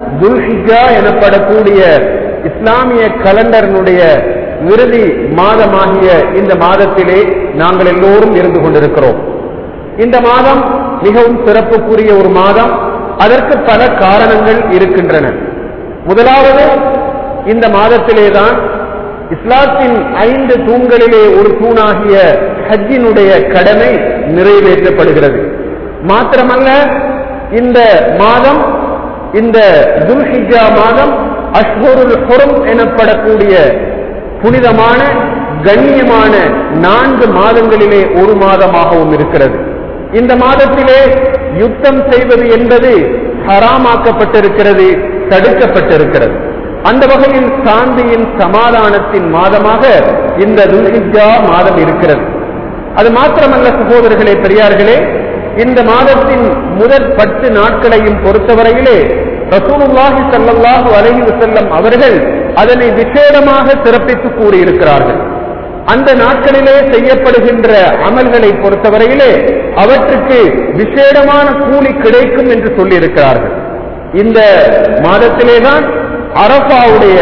துல்ஹிஜா எனப்படக்கூடிய இஸ்லாமிய கலண்டரினுடைய இறுதி மாதமாகிய இந்த மாதத்திலே நாங்கள் எல்லோரும் இருந்து கொண்டிருக்கிறோம். இந்த மாதம் மிகவும் சிறப்புக்குரிய ஒரு மாதம். அதற்கு பல காரணங்கள் இருக்கின்றன. முதலாவது இந்த மாதத்திலேதான் இஸ்லாத்தின் ஐந்து தூண்களிலே ஒரு தூணாகிய ஹஜ்ஜினுடைய கடமை நிறைவேற்றப்படுகிறது. மாத்திரமல்ல இந்த மாதம் இந்த துல்ஹிஜா மாதம் அஷ்ஹருல் ஹுரம் எனப்படக்கூடிய புனிதமான கண்ணியமான நான்கு மாதங்களிலே ஒரு மாதமாகவும் இருக்கிறது. இந்த மாதத்திலே யுத்தம் செய்வது என்பது ஹராமாக்கப்பட்டிருக்கிறது தடுக்கப்பட்டிருக்கிறது. அந்த வகையில் சாந்தியின் சமாதானத்தின் மாதமாக இந்த துல்ஹிஜா மாதம் இருக்கிறது. அது மாத்திரமல்ல சகோதரர்களே பெரியார்களே இந்த மாதத்தின் முதல் பத்து நாட்களையும் பொறுத்தவரையிலே ரசூலுல்லாஹி ஸல்லல்லாஹு அலஹி வசல்லம் அவர்கள் அதனை விசேடமாக சிறப்பித்து கூறியிருக்கிறார்கள். அந்த நாட்களிலே செய்யப்படுகின்ற அமல்களை பொறுத்தவரையிலே அவற்றுக்கு விசேடமான கூலி கிடைக்கும் என்று சொல்லியிருக்கிறார்கள். இந்த மாதத்திலேதான் அரபாவுடைய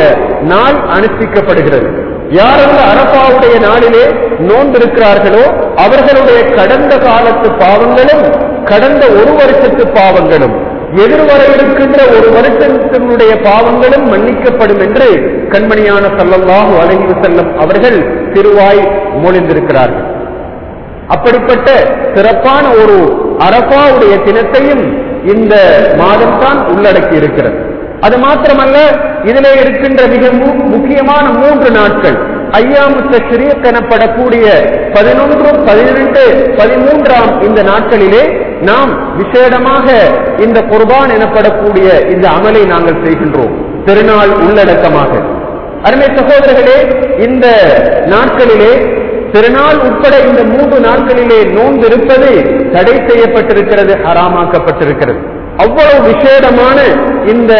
நாள் அனுஷ்டிக்கப்படுகிறது. யார் அரபாவுடைய நாளிலே நோன்பிருக்கிறார்களோ அவர்களுடைய கடந்த காலத்து பாவங்களும் கடந்த ஒரு வருஷத்து பாவங்களும் எதிர்வர இருக்கின்ற ஒரு வருஷத்தினுடைய பாவங்களும் மன்னிக்கப்படும் என்று கண்மணியான சல்லல்லாஹு அலைஹி செல்லும் அவர்கள் திருவாய் மொழிந்திருக்கிறார்கள். அப்படிப்பட்ட சிறப்பான ஒரு அரபாவுடைய தினத்தையும் இந்த மாதம்தான் உள்ளடக்கி இருக்கிறது அது மாத்திரமல்ல இதிலே இருக்கின்ற மிக முக்கியமான மூன்று நாட்கள். ஐயாமு தஷ்ரீக் எனப்படக்கூடிய பதினொன்று பதினெண்டு பதிமூன்றாம் இந்த நாட்களிலே நாம் விசேடமாக இந்த குர்பான் எனப்படக்கூடிய இந்த அமலை நாங்கள் செய்கின்றோம். பெருநாள் உள்ளடக்கமாக. அருமை சகோதரர்களே இந்த நாட்களிலே திருநாள் உட்பட இந்த மூன்று நாட்களிலே நோன்பிருப்பது தடை செய்யப்பட்டிருக்கிறது ஹராமாக்கப்பட்டிருக்கிறது. அவ்வளவு விசேடமான இந்த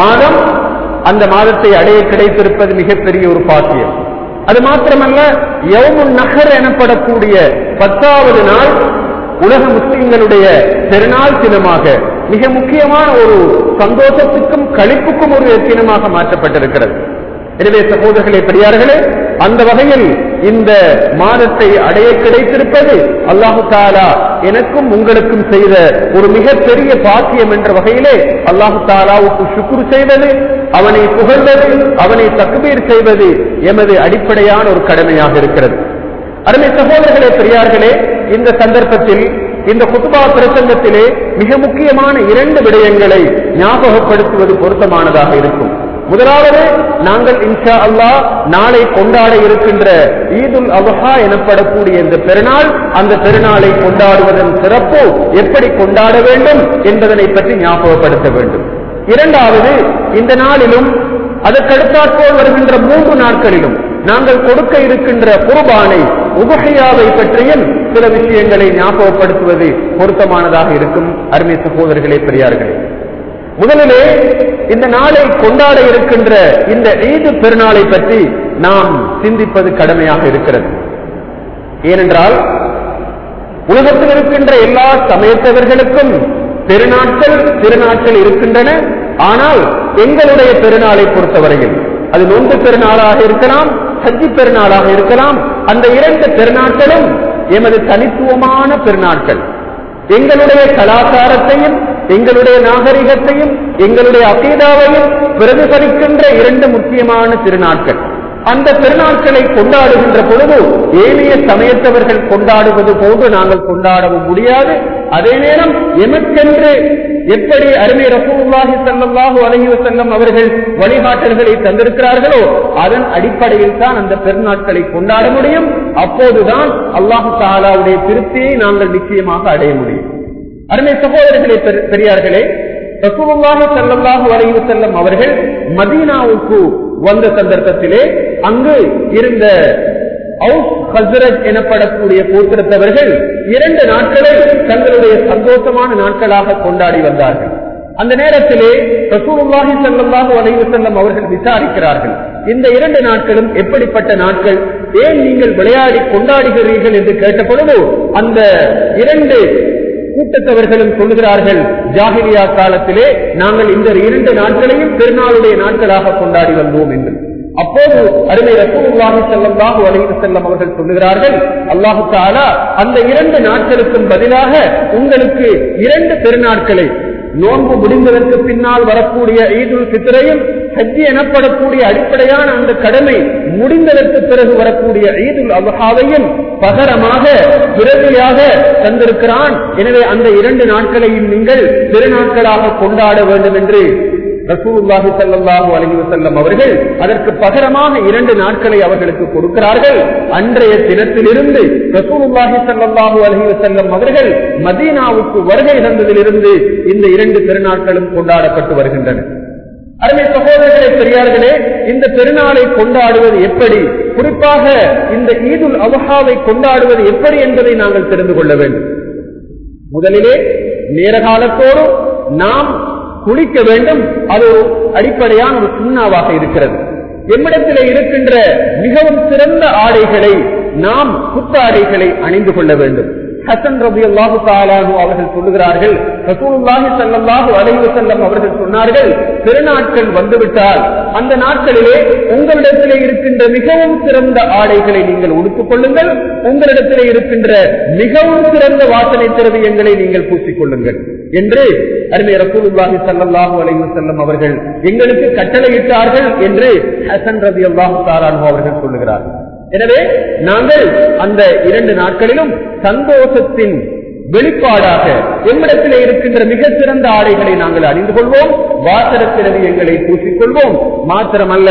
மாதம் அந்த மாதத்தை அடைய கிடைத்திருப்பது மிகப்பெரிய ஒரு பாக்கியம். அது மாத்திரமல்ல யவுமுன் நகர் எனப்படக்கூடிய பத்தாவது நாள் உலக முஸ்லிம்களுடைய பெருநாள் தினமாக மிக முக்கியமான ஒரு சந்தோஷத்துக்கும் கழிப்புக்கும் ஒரு தினமாக மாற்றப்பட்டிருக்கிறது. எனவே சகோதரர்களே பெரியார்களே அந்த வகையில் இந்த மாதத்தை அடைய கிடைத்திருப்பது அல்லாஹு தாலா எனக்கும் உங்களுக்கும் செய்த ஒரு மிகப்பெரிய பாக்கியம் என்ற வகையிலே அல்லாஹு தாலாவுக்கு சுக்குரு செய்வது அவனை புகழ்வது அவனை தக்குபீர் செய்வது எமது அடிப்படையான ஒரு கடமையாக இருக்கிறது. அருமை சகோதரர்களே பெரியார்களே இந்த சந்தர்ப்பத்தில் இந்த குத்துபா பிரசங்கத்திலே மிக முக்கியமான இரண்டு விடயங்களை ஞாபகப்படுத்துவது பொருத்தமானதாக இருக்கும். முதலாவது நாங்கள் இன்ஷா அல்லா நாளை கொண்டாட இருக்கின்ற ஈதுல் அபஹா எனப்படக்கூடிய இந்த பெருநாள் அந்த பெருநாளை கொண்டாடுவதன் சிறப்பு எப்படி கொண்டாட வேண்டும் என்பதனை பற்றி ஞாபகப்படுத்த வேண்டும். இரண்டாவது இந்த நாளிலும் அதற்கடுத்தாற்போல் வருகின்ற மூன்று நாட்களிலும் நாங்கள் கொடுக்க இருக்கின்ற குர்பானை உபகையாவை பற்றியும் சில விஷயங்களை ஞாபகப்படுத்துவது பொருத்தமானதாக இருக்கும். அருமை சகோதரர்களே பெரியார்களே. முதலிலே இந்த நாளை கொண்டாட இருக்கின்ற இந்த ஈது பெருநாளை பற்றி நாம் சிந்திப்பது கடமையாக இருக்கிறது. ஏனென்றால் உலகத்தில் இருக்கின்ற எல்லா சமயத்தவர்களுக்கும் பெருநாட்கள் திருநாட்கள் இருக்கின்றன. ஆனால் எங்களுடைய பெருநாளை பொறுத்தவரையில் அது நொந்து பெருநாளாக இருக்கலாம் சஜ்ஜி பெருநாளாக இருக்கலாம் அந்த இரண்டு பெருநாட்களும் எமது தனித்துவமான பெருநாட்கள். எங்களுடைய கலாச்சாரத்தையும் எங்களுடைய நாகரிகத்தையும் எங்களுடைய அசீதாவையும் பிரதிபலிக்கின்ற இரண்டு முக்கியமான திருநாட்கள். அந்த திருநாட்களை கொண்டாடுகின்ற பொழுது ஏனைய சமயத்தவர்கள் கொண்டாடுவது போன்று நாங்கள் கொண்டாடவும் முடியாது. அதே நேரம் எமக்கென்று எப்படி அருமை ரசூல்லாஹி சல்லாஹூ அலஹி சங்கம் அவர்கள் வழிகாட்டல்களை தந்திருக்கிறார்களோ அதன் அடிப்படையில் தான் அந்த பெருநாட்களை கொண்டாட முடியும். அப்போதுதான் அல்லாஹு தாலாவுடைய திருப்தியை நாங்கள் நிச்சயமாக அடைய முடியும். அருமை சகோதரர்களே பெரியார்களே ரசூலுல்லாஹி ஸல்லல்லாஹு அலைஹி செல்லும் அவர்கள் மதீனாவுக்கு வந்த சந்தர்ப்பத்திலே அங்கு இருந்த எனப்படக்கூடிய கூட்டத்தவர்கள் இரண்டு நாட்களை தங்களுடைய சந்தோஷமான நாட்களாக கொண்டாடி வந்தார்கள். அந்த நேரத்திலே ரசூலுல்லாஹி ஸல்லல்லாஹு அலைஹி செல்லும் அவர்கள் விசாரிக்கிறார்கள் இந்த இரண்டு நாட்களும் எப்படிப்பட்ட நாட்கள் ஏன் நீங்கள் விளையாடி கொண்டாடுகிறீர்கள் என்று கேட்ட பொழுது அந்த இரண்டு கூட்டத்தவர்களும் சொல்கிறார்கள் ஜாகிரியா காலத்திலே நாங்கள் இந்த இரண்டு நாட்களையும் பெருநாளுடைய நாட்களாக கொண்டாடி வந்தோம் என்று. அப்போது அருமை ரசூலுல்லாஹி ஸல்லல்லாஹு அலைஹி வஸல்லம் அவர்கள் சொல்லுகிறார்கள் அல்லாஹு தஆலா அந்த இரண்டு நாட்களுக்கும் பதிலாக உங்களுக்கு இரண்டு பெருநாட்களை நோன்பு முடிந்ததற்கு பின்னால் வரக்கூடிய ஈதுல் பித்ரையும் ஹஜ்ஜி எனப்படக்கூடிய அடிப்படையான அந்த கடமை முடிந்ததற்கு பிறகு வரக்கூடிய ஈதுல் அல்ஹாவையும் பகரமாக பிறவியாக தந்திருக்கிறான். எனவே அந்த இரண்டு நாட்களையும் நீங்கள் திருநாட்களாக கொண்டாட வேண்டும் என்று ரசூலுல்லாஹி சல்லாஹூ அலைஹி வஸல்லம் அவர்கள் அதற்கு பகரமாக இரண்டு நாட்களை அவர்களுக்கு கொடுக்கிறார்கள். அன்றைய தினத்திலிருந்து ரசூலுல்லாஹி சல்லாஹூ அலைஹி வஸல்லம் அவர்கள் மதீனாவுக்கு வருகை தந்ததிலிருந்து இந்த இரண்டு திருநாட்களும் கொண்டாடப்பட்டு வருகின்றன. அருமை சகோதரர்களே பெரியார்களே இந்த பெருநாளை கொண்டாடுவது எப்படி? குறிப்பாக இந்த ஈதுல் அவஹாவை கொண்டாடுவது எப்படி என்பதை நாங்கள் தெரிந்து கொள்ள வேண்டும். முதலிலே நேரகாலத்தோடு நாம் குளிக்க வேண்டும். அது ஒரு அடிப்படையான ஒரு சுண்ணாவாக இருக்கிறது. எம்மிடத்திலே இருக்கின்ற மிகவும் சிறந்த ஆடைகளை நாம் புத்தாடைகளை அணிந்து கொள்ள வேண்டும். ஹசன் ரபி அல்லாஹு அவர்கள் சொல்லுகிறார்கள் ரசூலுல்லாஹி ஸல்லல்லாஹு அலைஹி அவர்கள் சொன்னார்கள் பெருநாட்கள் வந்துவிட்டால் அந்த நாட்களிலே உங்களிடத்திலே இருக்கின்ற மிகவும் சிறந்த ஆடைகளை நீங்கள் உடுத்துக் கொள்ளுங்கள் உங்களிடத்திலே இருக்கின்ற மிகவும் சிறந்த வாசனை திரவியங்களை நீங்கள் பூசிக்கொள்ளுங்கள் என்று அருமை ரசூலுல்லாஹி ஸல்லல்லாஹு அலைஹி வஸல்லம் அவர்கள் எங்களுக்கு கட்டளையிட்டார்கள் என்று ஹசன் ரபி அல்லாஹு அவர்கள் சொல்லுகிறார்கள். எனவே நாங்கள் அந்த இரண்டு நாட்களிலும் சந்தோஷத்தின் வெளிப்பாடாக எம்மிடத்திலே இருக்கின்ற மிகச்சிறந்த சிறந்த ஆடைகளை நாங்கள் அணிந்து கொள்வோம். வாசர திரவியங்களை பூசிக்கொள்வோம். மாத்திரமல்ல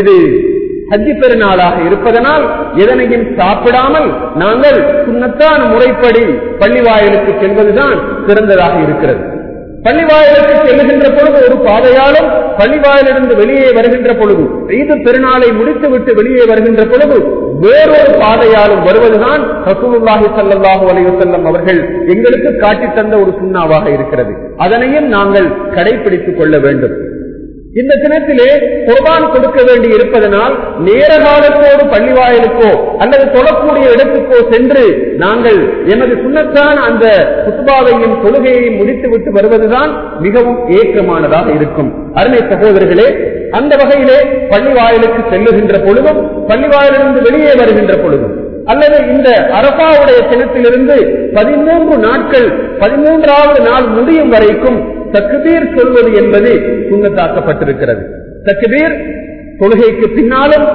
இது ஹஜ்ஜி பெருநாளாக இருப்பதனால் எதனையும் சாப்பிடாமல் நாங்கள் சுண்ணத்தான முறைப்படி பள்ளிவாயலுக்கு செல்வதுதான் சிறந்ததாக இருக்கிறது. பள்ளிவாயலுக்கு செல்லுகின்ற பொழுது ஒரு பாதையாலும் பள்ளிவாயிலிருந்து வெளியே வருகின்ற பொழுது ஈது பெருநாளை முடித்துவிட்டு வெளியே வருகின்ற பொழுது வேறொரு பாதையாலும் வருவதுதான் ரசூலுல்லாஹி சல்லாஹூ அலையுசல்லம் அவர்கள் எங்களுக்கு காட்டித் தந்த ஒரு சுண்ணாவாக இருக்கிறது. அதனையும் நாங்கள் கடைபிடித்துக் கொள்ள வேண்டும். இந்த தினத்திலே குர்பான் கொடுக்க வேண்டி இருப்பதனால் நேர காலத்தோடு பள்ளிவாயலுக்கோ அல்லது தொழக்கூடிய இடத்துக்கோ சென்று நாங்கள் எமது சுண்ணத்தான் அந்த குத்துபாவையும் தொழுகையையும் முடித்துவிட்டு வருவதுதான் மிகவும் ஏக்கமானதாக இருக்கும். அருமை சகோதரர்களே அந்த வகையிலே பள்ளிவாயலுக்கு செல்லுகின்ற பொழுதும் பள்ளிவாயிலிருந்து வெளியே வருகின்ற பொழுதும் அல்லது இந்த அரபாவுடைய தினத்திலிருந்து பதிமூன்று நாட்கள் பதிமூன்றாவது நாள் முடியும் வரைக்கும் தக்குபீர் சொல்வது என்பது சுண்ணத்தாக்கப்பட்டிருக்கிறது தக்குபீர் தொழுகைக்கு பின்னாலும்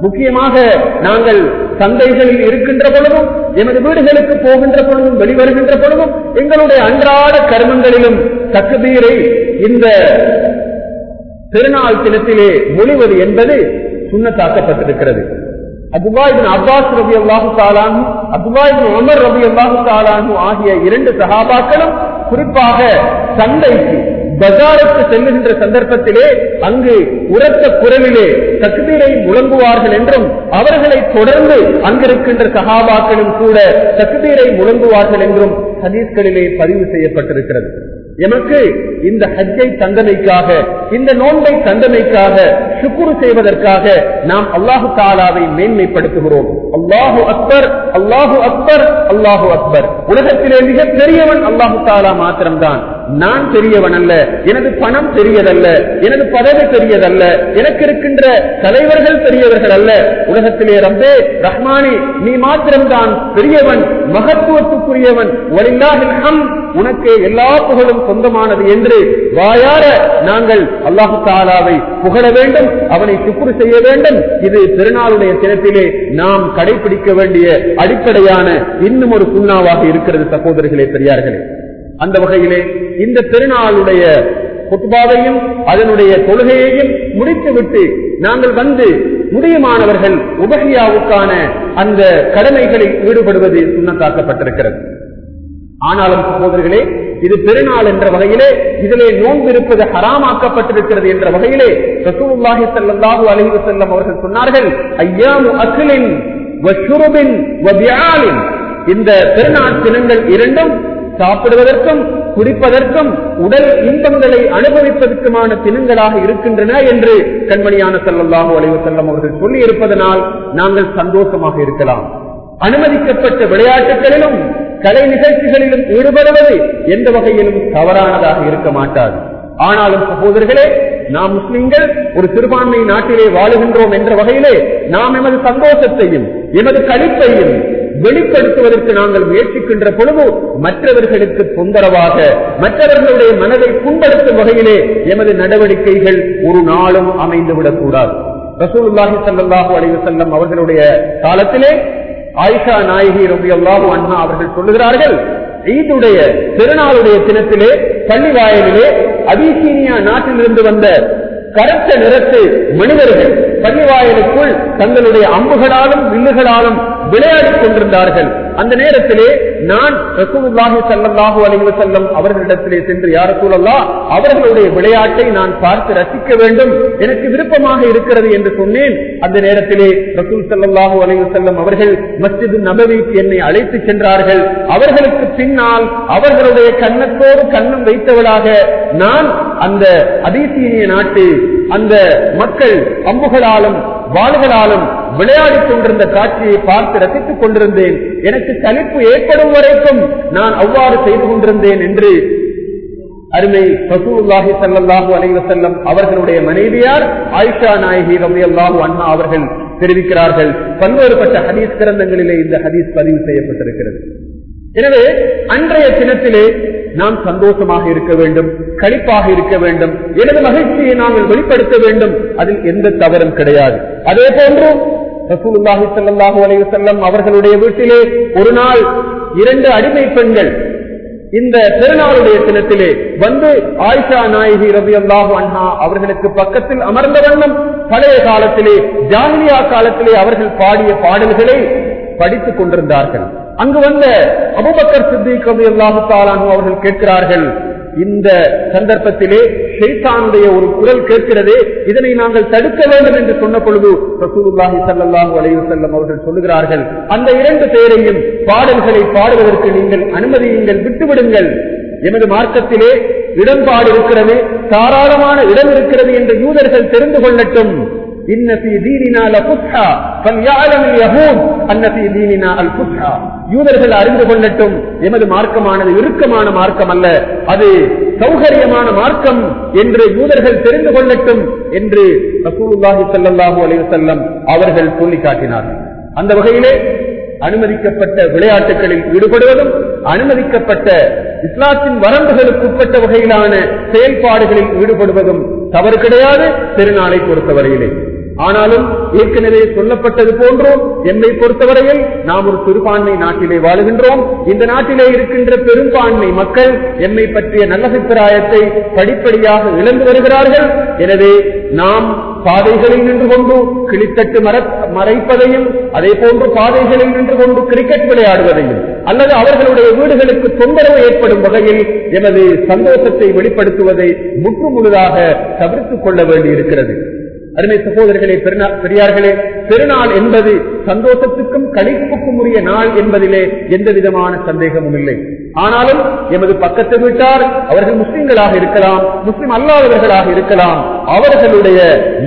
முக்கியமாக நாங்கள் சந்தைகளில் இருக்கின்ற பொழுதும் எமது வீடுகளுக்கு போகின்ற பொழுதும் வெளிவருகின்ற பொழுதும் எங்களுடைய அன்றாட கர்மங்களிலும் தக்குபீரை இந்த திருநாள் தினத்திலே மொழிவது என்பது சுண்ணத்தாக்கப்பட்டிருக்கிறது அப்துல்லாஹிபின் அப்பாஸ் ரபி அல்லாஹு தாலானு அப்துல்லாஹிபின் உமர் ரபி அல்லாஹு தாலானு ஆகிய இரண்டு சகாபாக்களும் குறிப்பாக சந்தைக்கு பஜாருக்கு செல்லுகின்ற சந்தர்ப்பத்திலே அங்கு உரத்த குரலிலே தக்பீரை முழங்குவார்கள் என்றும் அவர்களை தொடர்ந்து அங்கிருக்கின்ற சகாபாக்களும் கூட தக்பீரை முழங்குவார்கள் என்றும் ஹதீஸ்களிலே பதிவு செய்யப்பட்டிருக்கிறது. எனக்கு இந்த ஹஜ்ஜை தந்தமைக்காக இந்த நோன்பை தந்தமைக்காக சுக்குரு செய்வதற்காக நாம் அல்லாஹு தாலாவை மேன்மைப்படுத்துகிறோம். அல்லாஹு அக்பர் அல்லாஹு அக்பர் அல்லாஹு அக்பர். உலகத்திலே மிக பெரியவன் அல்லாஹு தாலா மாத்திரம்தான். நான் பெரியவன் அல்ல எனது பணம் பெரியதல்ல எனது பதவி பெரியதல்ல எனக்கு இருக்கின்ற தலைவர்கள் பெரியவர்கள் அல்ல. உலகத்திலே ரம்பே ரஹ்மானி நீ மாத்திரம்தான் பெரியவன் மகத்துவத்துக்குரியவன். உனக்கு எல்லா புகழும் சொந்தமானது என்று வாயார நாங்கள் அல்லாஹு தாலாவை புகழ வேண்டும் அவனை சுக்குறு செய்ய வேண்டும். இது திருநாளுடைய தினத்திலே நாம் கடைபிடிக்க வேண்டிய அடிப்படையான இன்னும் ஒரு புண்ணாவாக இருக்கிறது சகோதரர்களே பெரியார்களே. அந்த வகையிலே இந்த திருநாளுடைய குத்பாவையும் அதனுடைய கொள்கையையும் முடித்துவிட்டு நாங்கள் வந்து முடியுமானவர்கள் உபகியாவுக்கான அந்த கடமைகளில் ஈடுபடுவது சுண்ணத்தாக்கப்பட்டிருக்கிறது. ஆனாலும் சகோதரர்களே இது பெருநாள் என்ற வகையிலே இதிலே நோன்பு இருப்பது ஹராமாக்கப்பட்டிருக்கிறது என்ற வகையிலே ரசூலுல்லாஹி ஸல்லல்லாஹு அலைஹி வஸல்லம் அவர்கள் சொன்னார்கள் ஐயாமு அகிலின் இந்த பெருநாள் தினங்கள் இரண்டும் சாப்பிடுவதற்கும் குடிப்பதற்கும் உடல் இன்பங்களை அனுபவிப்பதற்குமான தினங்களாக இருக்கின்றன என்று கண்மணியான செல்லல்லாஹு அலைவு செல்லம் அவர்கள் சொல்லி இருப்பதனால் நாங்கள் சந்தோஷமாக இருக்கலாம். அனுமதிக்கப்பட்ட விளையாட்டுகளிலும் கலை நிகழ்ச்சிகளிலும் ஈடுபடுவது எந்த வகையிலும் தவறானதாக இருக்க மாட்டாது. ஆனாலும் சகோதரர்களே நாம் முஸ்லிம்கள் ஒரு சிறுபான்மை நாட்டிலே வாழுகின்றோம் என்ற வகையிலே நாம் எமது சந்தோஷத்தையும் எமது கழிப்பையும் வெளிப்படுத்துவதற்கு நாங்கள் முயற்சிக்கின்ற பொழுது மற்றவர்களுக்கு தொந்தரவாக மற்றவர்களுடைய மனதை புண்படுத்தும் வகையிலே எமது நடவடிக்கைகள் ஒரு நாளும் அமைந்துவிடக் கூடாது ரசூலுல்லாஹி சல்லாஹூ அலைவு செல்லம் அவர்களுடைய காலத்திலே ஆயிஷா நாயகி ரபியல்லாஹு அண்ணா அவர்கள் சொல்லுகிறார்கள் ஈதுடைய திருநாளுடைய தினத்திலே பள்ளி வாயிலே அபிசீனியா நாட்டிலிருந்து வந்த கருத்த நிறத்து மனிதர்கள் பள்ளிவாயலுக்குள் தங்களுடைய அம்புகளாலும் வில்லுகளாலும் விளையாடிக் கொண்டிருந்தார்கள். அந்த நேரத்திலே நான் ரசூலுல்லாஹி ஸல்லல்லாஹு அலைஹி செல்லம் அவர்களிடத்திலே சென்று யார் ரசூலல்லா அவர்களுடைய விளையாட்டை நான் பார்த்து ரசிக்க வேண்டும். எனக்கு விருப்பமாக இருக்கிறது என்று சொன்னேன். அந்த நேரத்திலே ரசூல் ஸல்லல்லாஹு அலைஹி செல்லம் அவர்கள் மஸ்ஜிது நபவிக்கு என்னை அழைத்து சென்றார்கள். அவர்களுக்கு பின்னால் அவர்களுடைய கண்ணத்தோடு கண்ணம் வைத்தவளாக நான் அந்த அதிசீனிய நாட்டு அந்த மக்கள் அம்புகளாலும் வாள்களாலும் விளையாடிக் கொண்டிருந்த காட்சியை பார்த்து ரசித்துக் கொண்டிருந்தேன். எனக்கு தனிப்பு ஏற்படும் வரைக்கும் நான் அவ்வாறு செய்து கொண்டிருந்தேன் என்று அருமை ரசூலுல்லாஹி ஸல்லல்லாஹு அலைவ செல்லம் அவர்களுடைய மனைவியார் ஆயிஷா நாயகி ரலியல்லாஹு அண்ணா அவர்கள் தெரிவிக்கிறார்கள். பல்வேறுபட்ட ஹதீஸ் கிரந்தங்களிலே இந்த ஹதீஸ் பதிவு செய்யப்பட்டிருக்கிறது. எனவே அன்றைய தினத்திலே நாம் சந்தோஷமாக இருக்க வேண்டும் கழிப்பாக இருக்க வேண்டும் எனது மகிழ்ச்சியை நாங்கள் வெளிப்படுத்த வேண்டும். அதில் எந்த தவறும் கிடையாது. அதே போன்று ரசூலுல்லாஹி ஸல்லல்லாஹு அலைஹி அவர்களுடைய வீட்டிலே ஒரு நாள் இரண்டு அடிமை பெண்கள் இந்த திருநாளுடைய தினத்திலே வந்து ஆயிஷா நாயகி ரவி அல்லாஹு அண்ணா அவர்களுக்கு பக்கத்தில் அமர்ந்த வண்ணம் பழைய காலத்திலே ஜாமியா காலத்திலே அவர்கள் பாடிய பாடல்களை படித்துக் கொண்டிருந்தார்கள். அங்கு வந்த அபுபக்கர் சித்திக் ரவி அவர்கள் கேட்கிறார்கள் இந்த சந்தர்ப்பத்திலே ஷெய்தானுடைய ஒரு குரல் கேட்கிறதே இதனை நாங்கள் தடுக்க வேண்டும் என்று சொன்ன பொழுது ரசூலுல்லாஹி சல்லாஹூ அலையு செல்லம் அவர்கள் சொல்லுகிறார்கள் அந்த இரண்டு பேரையும் பாடல்களை பாடுவதற்கு நீங்கள் அனுமதியுங்கள் விட்டுவிடுங்கள். எமது மார்க்கத்திலே இடம்பாடு இருக்கிறது தாராளமான இடம் இருக்கிறது என்று யூதர்கள் தெரிந்து கொள்ளட்டும். إن في ديننا لفسحة فليعلم اليهود أن في ديننا الفسحة யூதர்கள் அறிந்து கொள்ளட்டும் எமது மார்க்கமானது இறுக்கமான மார்க்கம் அல்ல அது சௌகரியமான மார்க்கம் என்று யூதர்கள் தெரிந்து கொள்ளட்டும் என்று ரசூலுல்லாஹி ஸல்லல்லாஹு அலைஹி வஸல்லம் அவர்கள் சொல்லி காட்டினார்கள் அந்த வகையிலே அனுமதிக்கப்பட்ட விளையாட்டுகளில் ஈடுபடுவதும் அனுமதிக்கப்பட்ட இஸ்லாத்தின் வரம்புகளுக்கு உட்பட்ட வகையிலான செயல்பாடுகளில் ஈடுபடுவதும் தவறு கிடையாது திருநாளை பொறுத்தவரையிலே ஆனாலும் ஏற்கனவே சொல்லப்பட்டது போன்றோம் என்னை பொறுத்தவரையில் நாம் ஒரு சிறுபான்மை நாட்டிலே வாழுகின்றோம். இந்த நாட்டிலே இருக்கின்ற பெரும்பான்மை மக்கள் என்னை பற்றிய நல்ல அபிப்பிராயத்தை படிப்படியாக இழந்து வருகிறார்கள். எனவே நாம் பாதைகளில் நின்று கொண்டு கிளித்தட்டு மர மறைப்பதையும் அதே போன்று பாதைகளில் நின்று கொண்டு கிரிக்கெட் விளையாடுவதையும் அல்லது அவர்களுடைய வீடுகளுக்கு தொந்தரவு ஏற்படும் வகையில் எனது சந்தோஷத்தை வெளிப்படுத்துவதை முற்று முழுதாக தவிர்த்துக் கொள்ள வேண்டியிருக்கிறது. அருமை சகோதரர்களே பெரியார்களே பெருநாள் என்பது சந்தோஷத்துக்கும் கழிப்புக்கும் உரிய நாள் என்பதிலே எந்த விதமான சந்தேகமும் இல்லை. ஆனாலும் எமது பக்கத்து வீட்டார் அவர்கள் முஸ்லிம்களாக இருக்கலாம் முஸ்லிம் அல்லாதவர்களாக இருக்கலாம் அவர்களுடைய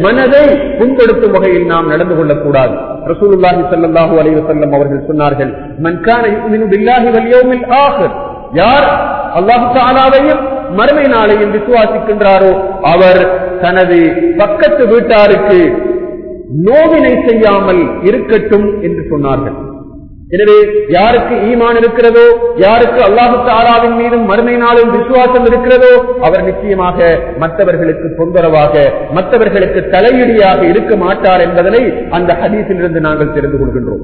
மனதை புண்படுத்தும் வகையில் நாம் நடந்து கொள்ளக்கூடாது. ரசூலுல்லாஹி சல்லாஹூ அலைஹி செல்லம் அவர்கள் சொன்னார்கள் மன் கான யார்? அல்லாஹு தஆலாவையும் மறுமை நாளையும் விசுவாசிக்கின்றாரோ? அவர் தனது பக்கத்து வீட்டாருக்கு நோவினை செய்யாமல் இருக்கட்டும் என்று சொன்னார்கள். எனவே யாருக்கு ஈமான் இருக்கிறதோ யாருக்கு அல்லாஹு தாராவின் மீதும் மறுமை நாளும் விசுவாசம் இருக்கிறதோ அவர் நிச்சயமாக மற்றவர்களுக்கு தொந்தரவாக மற்றவர்களுக்கு தலையீடியாக இருக்க மாட்டார் என்பதனை அந்த ஹதீஸிலிருந்து நாங்கள் தெரிந்து கொள்கின்றோம்.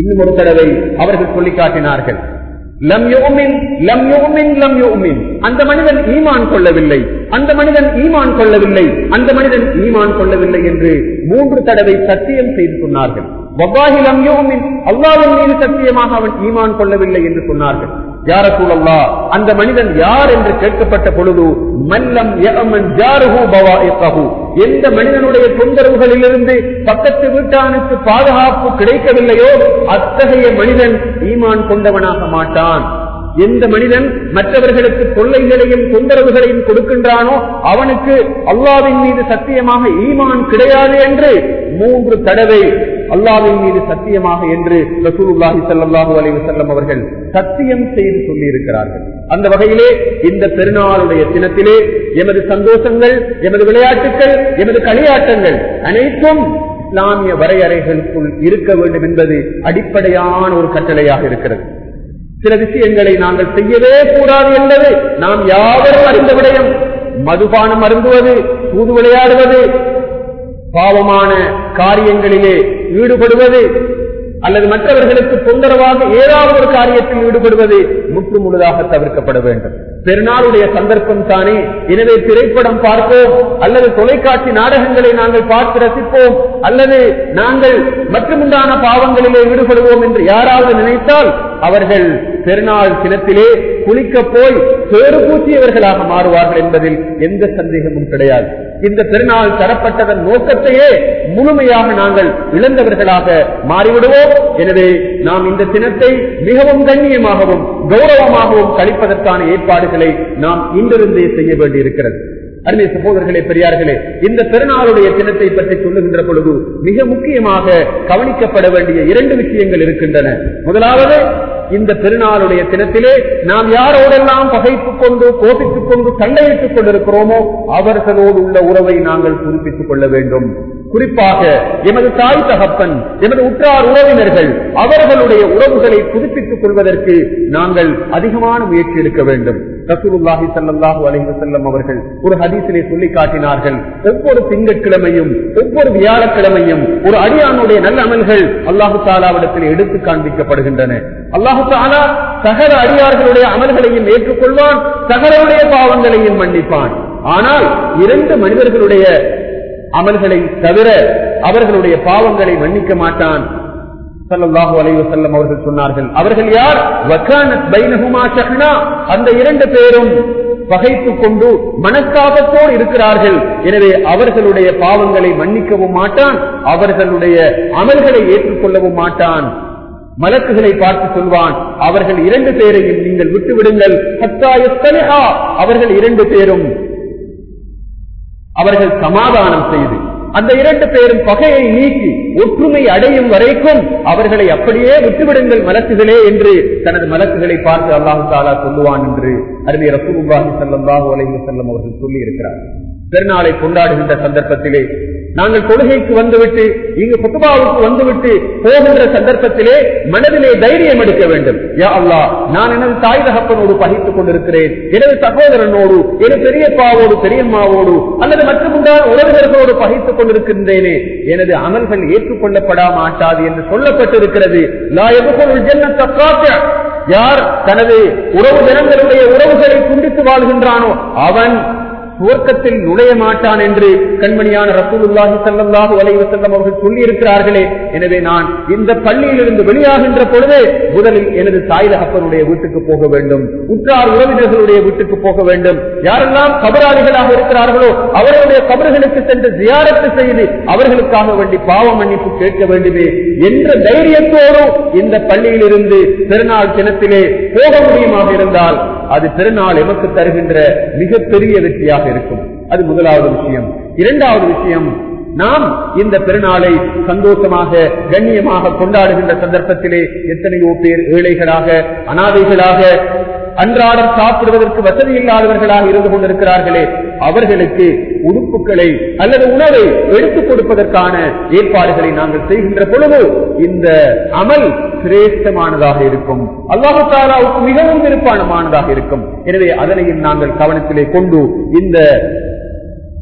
இன்னும் ஒரு தடவை அவர்கள் சொல்லி காட்டினார்கள் லம் யோமின் லம் யோமின் லம் யோமின் அந்த மனிதன் ஈமான் கொள்ளவில்லை. அந்த மனிதன் ஈமான் கொள்ளவில்லை அந்த மனிதன் ஈமான் கொள்ளவில்லை என்று மூன்று தடவை சத்தியம் செய்து சொன்னார்கள். வவ்வாஹி லம் அல்லாவின் மீது சத்தியமாக அவன் ஈமான் கொள்ளவில்லை என்று சொன்னார்கள். யார சூழல்லா அந்த மனிதன் யார் என்று கேட்கப்பட்ட பொழுது மல்லம் எந்த மனிதனுடைய தொந்தரவுகளிலிருந்து பக்கத்து வீட்டானுக்கு பாதுகாப்பு கிடைக்கவில்லையோ அத்தகைய மனிதன் ஈமான் கொண்டவனாக மாட்டான். எந்த மனிதன் மற்றவர்களுக்கு தொல்லைகளையும் தொந்தரவுகளையும் கொடுக்கின்றானோ அவனுக்கு அல்லாவின் மீது சத்தியமாக ஈமான் கிடையாது என்று மூன்று தடவை அல்லாவின் மீது சத்தியமாக என்று ரசூலுல்லாஹி ஸல்லல்லாஹு அலைஹி வஸல்லம் அவர்கள் சத்தியம் செய்து சொல்லி இருக்கிறார்கள் அந்த வகையிலே இந்த பெருநாளுடைய தினத்திலே எமது சந்தோஷங்கள் எமது விளையாட்டுகள் எமது களியாட்டங்கள் அனைத்தும் இஸ்லாமிய வரையறைகளுக்குள் இருக்க வேண்டும் என்பது அடிப்படையான ஒரு கட்டளையாக இருக்கிறது. சில விஷயங்களை நாங்கள் செய்யவே கூடாது என்பது நாம் யாவரும் அறிந்த விடயம். மதுபானம் அருந்துவது தூது விளையாடுவது பாவமான காரியங்களிலே ஈடுபடுவது அல்லது மற்றவர்களுக்கு தொந்தரவாக ஏதாவது ஒரு காரியத்தில் ஈடுபடுவது முற்று முழுதாக தவிர்க்கப்பட வேண்டும். பெருநாளுடைய சந்தர்ப்பம் தானே. எனவே திரைப்படம் பார்ப்போம். அல்லது தொலைக்காட்சி நாடகங்களை நாங்கள் பார்த்து ரசிப்போம். அல்லது நாங்கள் மற்றுமுண்டான பாவங்களிலே ஈடுபடுவோம் என்று யாராவது நினைத்தால் அவர்கள் பெருநாள் தினத்திலே குளிக்க போய் சேறு பூச்சியவர்களாக மாறுவார்கள் என்பதில் எந்த சந்தேகமும் கிடையாது. இந்த திருநாள் தரப்பட்டதன் நோக்கத்தையே முழுமையாக நாங்கள் இழந்தவர்களாக மாறிவிடுவோம். எனவே நாம் இந்த தினத்தை மிகவும் கண்ணியமாகவும் கௌரவமாகவும் கழிப்பதற்கான ஏற்பாடுகளை நாம் இன்றிருந்தே செய்ய வேண்டியிருக்கிறது. அருமை சகோதரர்களே பெரியார்களே இந்த பெருநாளுடைய தினத்தை பற்றி சொல்லுகின்ற பொழுது மிக முக்கியமாக கவனிக்கப்பட வேண்டிய இரண்டு விஷயங்கள் இருக்கின்றன. முதலாவது இந்த பெருநாளுடைய தினத்திலே நாம் யாரோடெல்லாம் பகைத்துக் கொண்டு கோபித்துக் கொண்டு சண்டையிட்டுக் கொண்டிருக்கிறோமோ அவர்களோடு உள்ள உறவை நாங்கள் புதுப்பித்துக் கொள்ள வேண்டும். குறிப்பாக எமது தாய் தகப்பன் எமது உற்றார் உறவினர்கள் அவர்களுடைய உறவுகளை புதுப்பித்துக் கொள்வதற்கு நாங்கள் அதிகமான முயற்சி எடுக்க வேண்டும். ரசூலுல்லாஹி சல்லாஹூ அலைஹி செல்லம் அவர்கள் ஒரு ஹதீசிலே சொல்லி காட்டினார்கள். ஒவ்வொரு திங்கட்கிழமையும் ஒவ்வொரு வியாழக்கிழமையும் ஒரு அடியானுடைய நல்ல அமல்கள் அல்லாஹு தாலாவிடத்தில் எடுத்து காண்பிக்கப்படுகின்றன. அல்லாஹு தாலா சகல அடியார்களுடைய அமல்களையும் ஏற்றுக்கொள்வான் சகலருடைய பாவங்களையும் மன்னிப்பான். ஆனால் இரண்டு மனிதர்களுடைய அமல்களை தவிர அவர்களுடைய பாவங்களை மன்னிக்க மாட்டான். சல்லல்லாஹு அலைவு செல்லம் அவர்கள் சொன்னார்கள். அவர்கள் யார்? வக்கானத் பைனஹுமா அந்த இரண்டு பேரும் பகைத்துக் கொண்டு மனஸ்தாபத்தோடு இருக்கிறார்கள். எனவே அவர்களுடைய பாவங்களை மன்னிக்கவும் மாட்டான் அவர்களுடைய அமல்களை ஏற்றுக்கொள்ளவும் மாட்டான். மலக்குகளை பார்த்து சொல்வான் அவர்கள் இரண்டு பேரையும் நீங்கள் விட்டு விடுங்கள் அவர்கள் இரண்டு பேரும். அவர்கள் சமாதானம் செய்து அந்த இரண்டு பேரும் பகையை நீக்கி ஒற்றுமை அடையும் வரைக்கும் அவர்களை அப்படியே விட்டுவிடுங்கள் மலக்குகளே என்று தனது மலக்குகளை பார்த்து அல்லாஹு தாலா சொல்லுவான் என்று அருமை செல்லம் ஸல்லல்லாஹு அலைஹி செல்லம் அவர்கள் சொல்லி இருக்கிறார்கள் பெருநாளை கொண்டாடுகின்ற சந்தர்ப்பத்திலே. நாங்கள் கொள்கைக்கு வந்துவிட்டு இங்கு புத்துபாவுக்கு வந்துவிட்டு போகின்ற சந்தர்ப்பத்திலே மனதிலே தைரியம் எடுக்க வேண்டும். யா அல்லா நான் எனது தாய் தகப்பனோடு பகித்துக் கொண்டிருக்கிறேன். எனது சகோதரனோடு எனது பெரியப்பாவோடு பெரியம்மாவோடு அல்லது மற்றமுண்டான உறவினர்களோடு பகித்துக் கொண்டிருக்கின்றேனே. எனது அமல்கள் ஏற்றுக்கொள்ளப்பட மாட்டாது என்று சொல்லப்பட்டிருக்கிறது. யார் தனது உறவு ஜனங்களுடைய உறவுகளை துண்டித்து வாழ்கின்றானோ அவன் சுவர்க்கத்தில் நுழைய மாட்டான் என்று கண்மணியான ரசூலுல்லாஹி ஸல்லல்லாஹு வலைவு செல்லம் அவர்கள் சொல்லியிருக்கிறார்களே. எனவே நான் இந்த பள்ளியிலிருந்து வெளியாகின்ற பொழுது முதலில் எனது தாய் தகப்பனுடைய வீட்டுக்கு போக வேண்டும். உற்றார் உறவினர்களுடைய வீட்டுக்கு போக வேண்டும். யாரெல்லாம் கபராளிகளாக இருக்கிறார்களோ அவர்களுடைய கபர்களுக்கு சென்று ஜியாரத்து செய்து அவர்களுக்காக வேண்டி பாவ மன்னிப்பு கேட்க வேண்டுமே என்ற தைரியத்தோடும் இந்த பள்ளியிலிருந்து பெருநாள் தினத்திலே போக முடியுமாக இருந்தால் அது திருநாள் எமக்கு தருகின்ற மிகப்பெரிய வெற்றியாக இருக்கும். அது முதலாவது விஷயம். இரண்டாவது விஷயம் நாம் இந்த பெருநாளை சந்தோஷமாக கண்ணியமாக கொண்டாடுகின்ற சந்தர்ப்பத்திலே எத்தனையோ பேர் ஏழைகளாக அனாதைகளாக அன்றாடம் சாப்பிடுவதற்கு வசதி இல்லாதவர்களாக இருந்து கொண்டிருக்கிறார்களே அவர்களுக்கு உடுப்புகளை அல்லது உணவை எடுத்துக் கொடுப்பதற்கான ஏற்பாடுகளை நாங்கள் செய்கின்ற பொழுது இந்த அமல் சிரேஷ்டமானதாக இருக்கும். அல்லாஹு தாலாவுக்கு மிகவும் விருப்பானமானதாக இருக்கும். எனவே அதனையும் நாங்கள் கவனத்திலே கொண்டு இந்த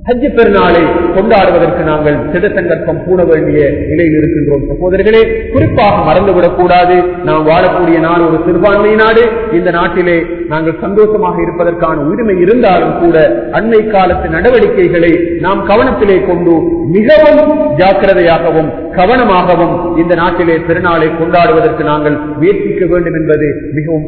ஹஜ்ஜு பெருநாளை கொண்டாடுவதற்கு நாங்கள் திடத்தங்கற்பம் சங்கல்பம் பூண வேண்டிய நிலையில் இருக்கின்றோம். சகோதரர்களே குறிப்பாக மறந்துவிடக் கூடாது. நாம் வாழக்கூடிய நாடு ஒரு சிறுபான்மை நாடு. இந்த நாட்டிலே நாங்கள் சந்தோஷமாக இருப்பதற்கான உரிமை இருந்தாலும் கூட அண்மை காலத்து நடவடிக்கைகளை நாம் கவனத்திலே கொண்டு மிகவும் ஜாக்கிரதையாகவும் கவனமாகவும் இந்த நாட்டிலே பெருநாளை கொண்டாடுவதற்கு நாங்கள் முயற்சிக்க வேண்டும் என்பது மிகவும்